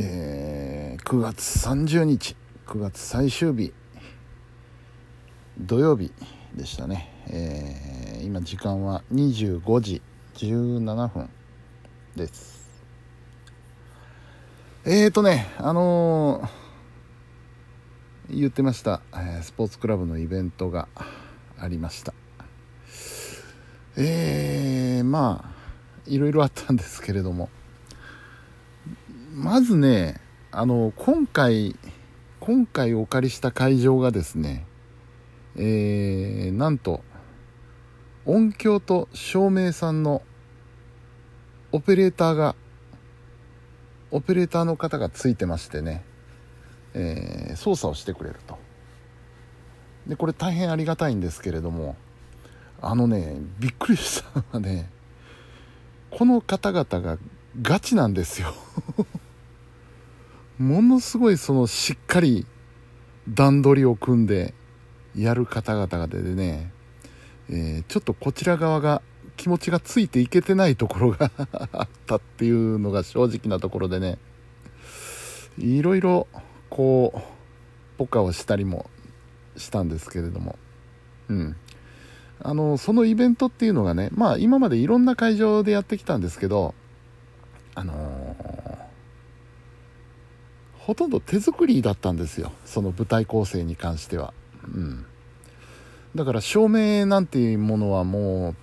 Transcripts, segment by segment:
えー、9月30日9月最終日土曜日でしたね、えー、今時間は25時17分です。えーとねあのー、言ってました、え、スポーツクラブのイベントがありました。えー、まあいろいろあったんですけれども。まずねあの今回今回お借りした会場がですねえー、なんと音響と照明さんのオペレーターがオペレーターの方がついてましてね、えー、操作をしてくれると。でこれ大変ありがたいんですけれどもあのねびっくりしたのはねこの方々がガチなんですよ。ものすごいそのしっかり段取りを組んでやる方々がでね、えー、ちょっとこちら側が気持ちがついていけてないところが あったっていうのが正直なところでねいろいろこうポカをしたりもしたんですけれどもうん。あのそのイベントっていうのがねまあ今までいろんな会場でやってきたんですけどあのー、ほとんど手作りだったんですよ。その舞台構成に関しては。うん。だから照明なんていうものはもう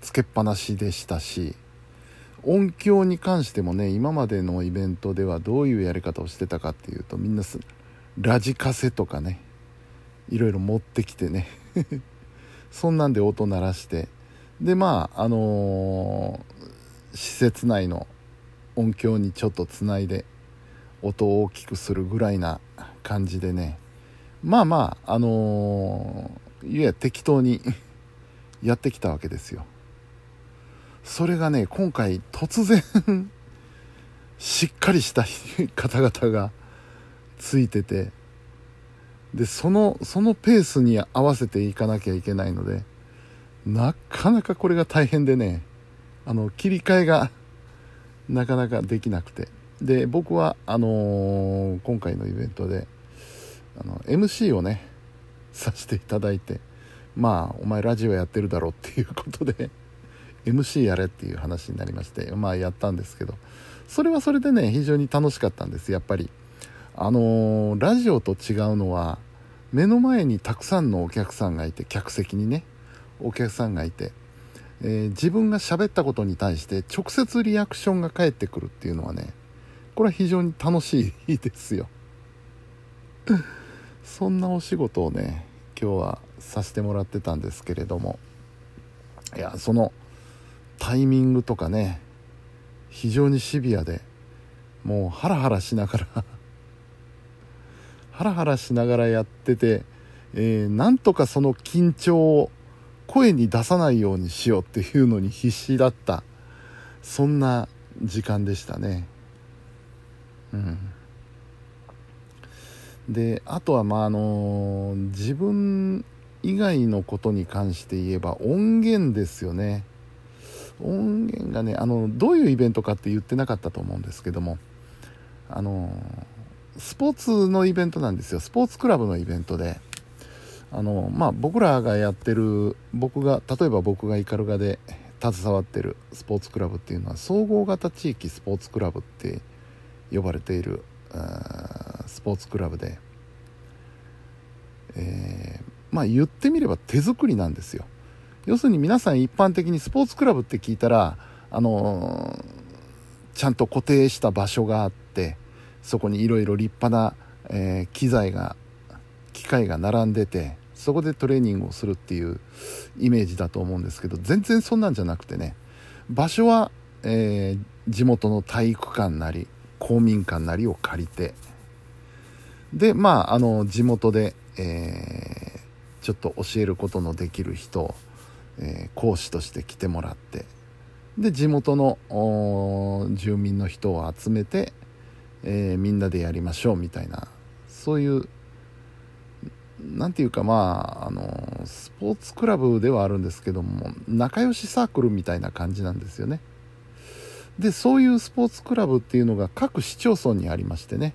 つけっぱなしでしたし音響に関してもね今までのイベントではどういうやり方をしてたかっていうとみんなラジカセとかねいろいろ持ってきてね。そんなんで音鳴らして。でまああのー、施設内の音響にちょっとつないで音を大きくするぐらいな感じでね。まあまああのー、いや適当に やってきたわけですよ。それがね今回突然 しっかりした 方々がついててでそのそのペースに合わせていかなきゃいけないのでなかなかこれが大変でねあの切り替えがなかなかできなくて。で僕はあのー、今回のイベントであの MC をね させていただいてまあお前ラジオやってるだろっていうことで MC やれっていう話になりましてまあやったんですけどそれはそれでね非常に楽しかったんですやっぱり。あのー、ラジオと違うのは目の前にたくさんのお客さんがいて客席にねお客さんがいて、えー、自分が喋ったことに対して直接リアクションが返ってくるっていうのはねこれは非常に楽しいですよ。そんなお仕事をね今日はさせてもらってたんですけれども。いやそのタイミングとかね非常にシビアでもうハラハラしながら。ハラハラしながらやってて、えー、なんとかその緊張を声に出さないようにしようっていうのに必死だった。そんな時間でしたね。うん。であとはまああの自分以外のことに関して言えば音源ですよね。音源がねあのどういうイベントかって言ってなかったと思うんですけどもあのスポーツのイベントなんですよ。スポーツクラブのイベントで。あの、まあ、僕らがやってる僕が例えば僕がイカルガで携わってるスポーツクラブっていうのは総合型地域スポーツクラブって呼ばれているスポーツクラブで、えー、まあ言ってみれば手作りなんですよ。要するに皆さん一般的にスポーツクラブって聞いたらあのー、ちゃんと固定した場所があってそこにいろいろ立派な、えー、機材が機械が並んでてそこでトレーニングをするっていうイメージだと思うんですけど全然そんなんじゃなくてね場所は、えー、地元の体育館なり公民館なりを借りてでまああの地元で、えー、ちょっと教えることのできる人、えー、講師として来てもらってで地元の住民の人を集めてえー、みんなでやりましょうみたいなそういう何て言うかまああのスポーツクラブではあるんですけども仲良しサークルみたいな感じなんですよね。でそういうスポーツクラブっていうのが各市町村にありましてね。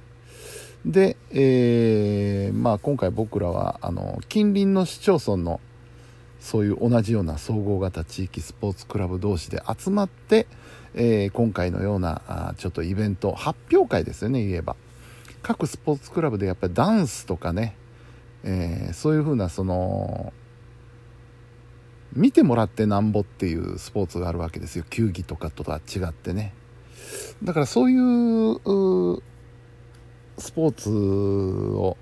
で、えー、まあ、今回僕らはあの近隣の市町村のそういう同じような総合型地域スポーツクラブ同士で集まって、えー、今回のようなあちょっとイベント発表会ですよね言えば。各スポーツクラブでやっぱりダンスとかね、えー、そういうふうなその見てもらってなんぼっていうスポーツがあるわけですよ。球技とかとは違ってね。だからそういうスポーツを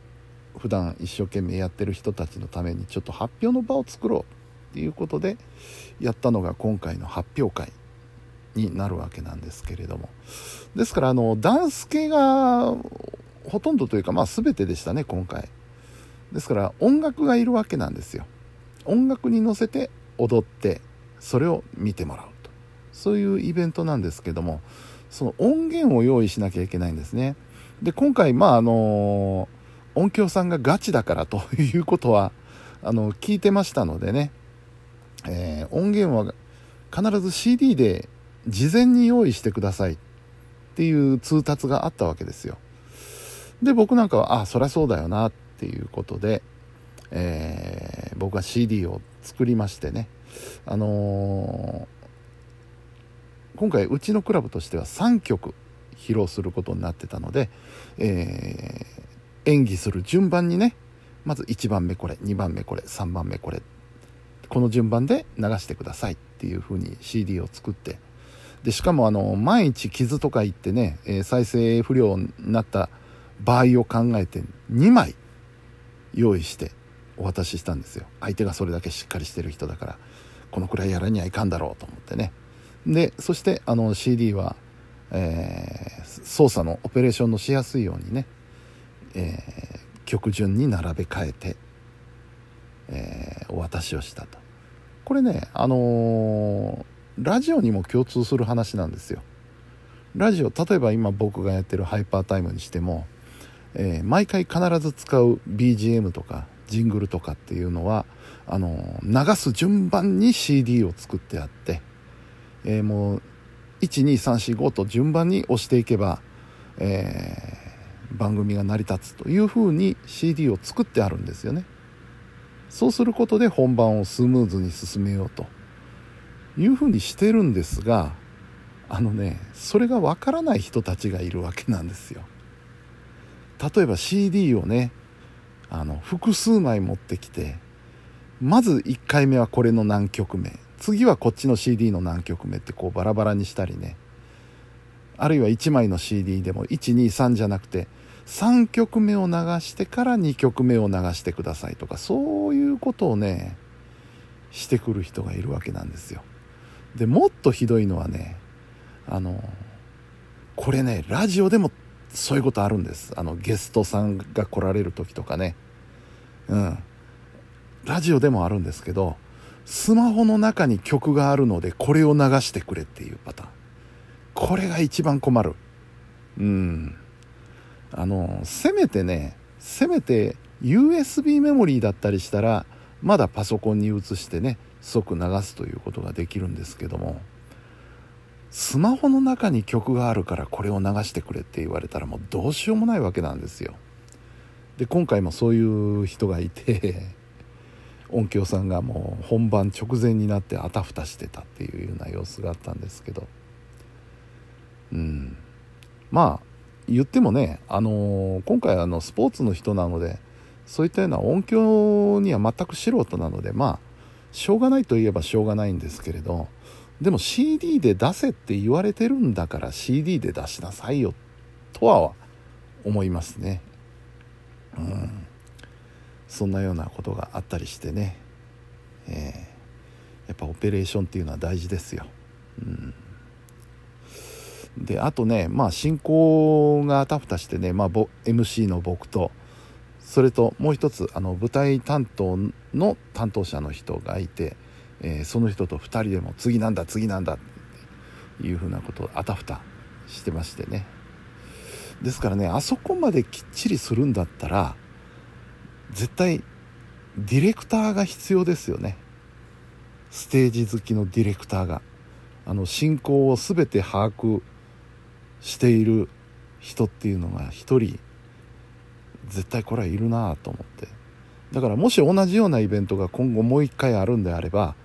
普段一生懸命やってる人たちのためにちょっと発表の場を作ろうっていうことでやったのが今回の発表会になるわけなんですけれども。ですからあのダンス系がほとんどというかまあ全てでしたね今回。ですから音楽がいるわけなんですよ。音楽に乗せて踊ってそれを見てもらうと。そういうイベントなんですけどもその音源を用意しなきゃいけないんですね。で今回まああの音響さんがガチだからと いうことはあの聞いてましたのでね、えー、音源は必ず CD で事前に用意してくださいっていう通達があったわけですよ。で僕なんかはあそりゃそうだよなっていうことで、えー、僕は CD を作りましてね。あのー、今回うちのクラブとしては3曲披露することになってたので、えー、演技する順番にねまず1番目これ2番目これ3番目これこの順番で流してくださいっていう風に CD を作ってでしかもあの毎日傷とか言ってね、え再生不良になった場合を考えて2枚用意してお渡ししたんですよ。相手がそれだけしっかりしてる人だからこのくらいやらにはいかんだろうと思ってね。でそしてあの CD は、えー、操作のオペレーションのしやすいようにね、えー、曲順に並べ替えて、えー、お渡しをしたと。これねあのラジオにも共通する話なんですよ。ラジオ例えば今僕がやってるハイパータイムにしても、え、毎回必ず使う BGM とかジングルとかっていうのはあの流す順番に CD を作ってあって、えー、もう12345と順番に押していけば、えー、番組が成り立つというふうに CD を作ってあるんですよね。そうすることで本番をスムーズに進めようというふうにしてるんですがあのねそれがわからない人たちがいるわけなんですよ。例えば CD をねあの複数枚持ってきてまず1回目はこれの何曲目次はこっちの CD の何曲目ってこうバラバラにしたりね。あるいは1枚の CD でも123じゃなくて3曲目を流してから2曲目を流してくださいとかそういうことをねしてくる人がいるわけなんですよ。でもっとひどいのはねあのこれねラジオでもそういうことあるんです。あのゲストさんが来られる時とかね。うん。ラジオでもあるんですけどスマホの中に曲があるのでこれを流してくれっていうパターン。これが一番困る。うん。あのせめてねせめて USB メモリーだったりしたらまだパソコンに移してね即流すということができるんですけども。スマホの中に曲があるからこれを流してくれって言われたらもうどうしようもないわけなんですよ。で今回もそういう人がいて 音響さんがもう本番直前になってあたふたしてたっていうような様子があったんですけど。うん。まあ言ってもね、あのー、今回あのスポーツの人なのでそういったような音響には全く素人なのでまあしょうがないといえばしょうがないんですけれどでも CD で出せって言われてるんだから CD で出しなさいよとは思いますね。うん。そんなようなことがあったりしてね、えー、やっぱオペレーションっていうのは大事ですよ、うん、であとねまあ進行があたふたしてね、まあ、MC の僕とそれともう一つあの舞台担当の担当者の人がいてえー、その人と2人でも次なんだ次なんだっていうふうなことをあたふたしてましてね。ですからねあそこまできっちりするんだったら絶対ディレクターが必要ですよね。ステージ好きのディレクターが。あの進行を全て把握している人っていうのが一人絶対これはいるなと思って。だからもし同じようなイベントが今後もう一回あるんであれば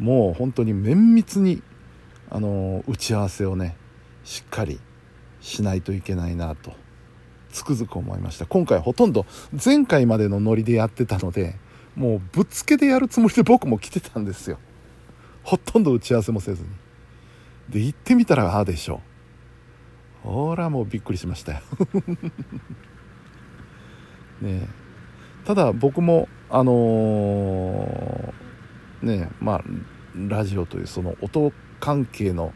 もう本当に綿密にあの打ち合わせをねしっかりしないといけないなとつくづく思いました。今回ほとんど前回までのノリでやってたのでもうぶっつけでやるつもりで僕も来てたんですよ。ほとんど打ち合わせもせずに。で行ってみたらああでしょう。ほらもうびっくりしましたよ。ねただ僕もあのー、ねまあラジオというその音関係の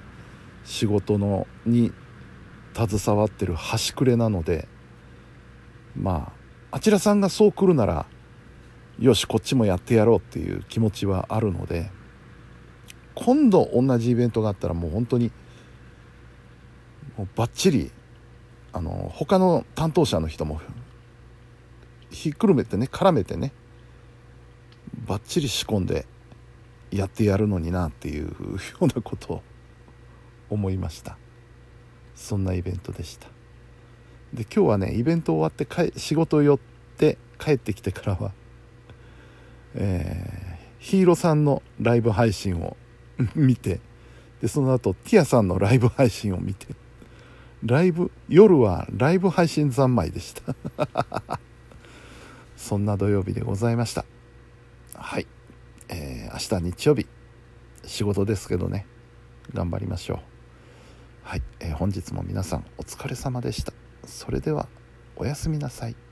仕事のに携わってる端くれなのでまああちらさんがそう来るならよしこっちもやってやろうっていう気持ちはあるので今度同じイベントがあったらもう本当にもうバッチリあの他の担当者の人もひっくるめてね絡めてねバッチリ仕込んでやってやるのになっていうようなことを思いました。そんなイベントでした。で今日はねイベント終わってか仕事寄って帰ってきてからは えー、ヒーローさんのライブ配信を見てでその後ティアさんのライブ配信を見てライブ夜はライブ配信三昧でした。そんな土曜日でございました。はい。えー、明日日曜日仕事ですけどね頑張りましょう。はい、えー、本日も皆さんお疲れ様でした。それではおやすみなさい。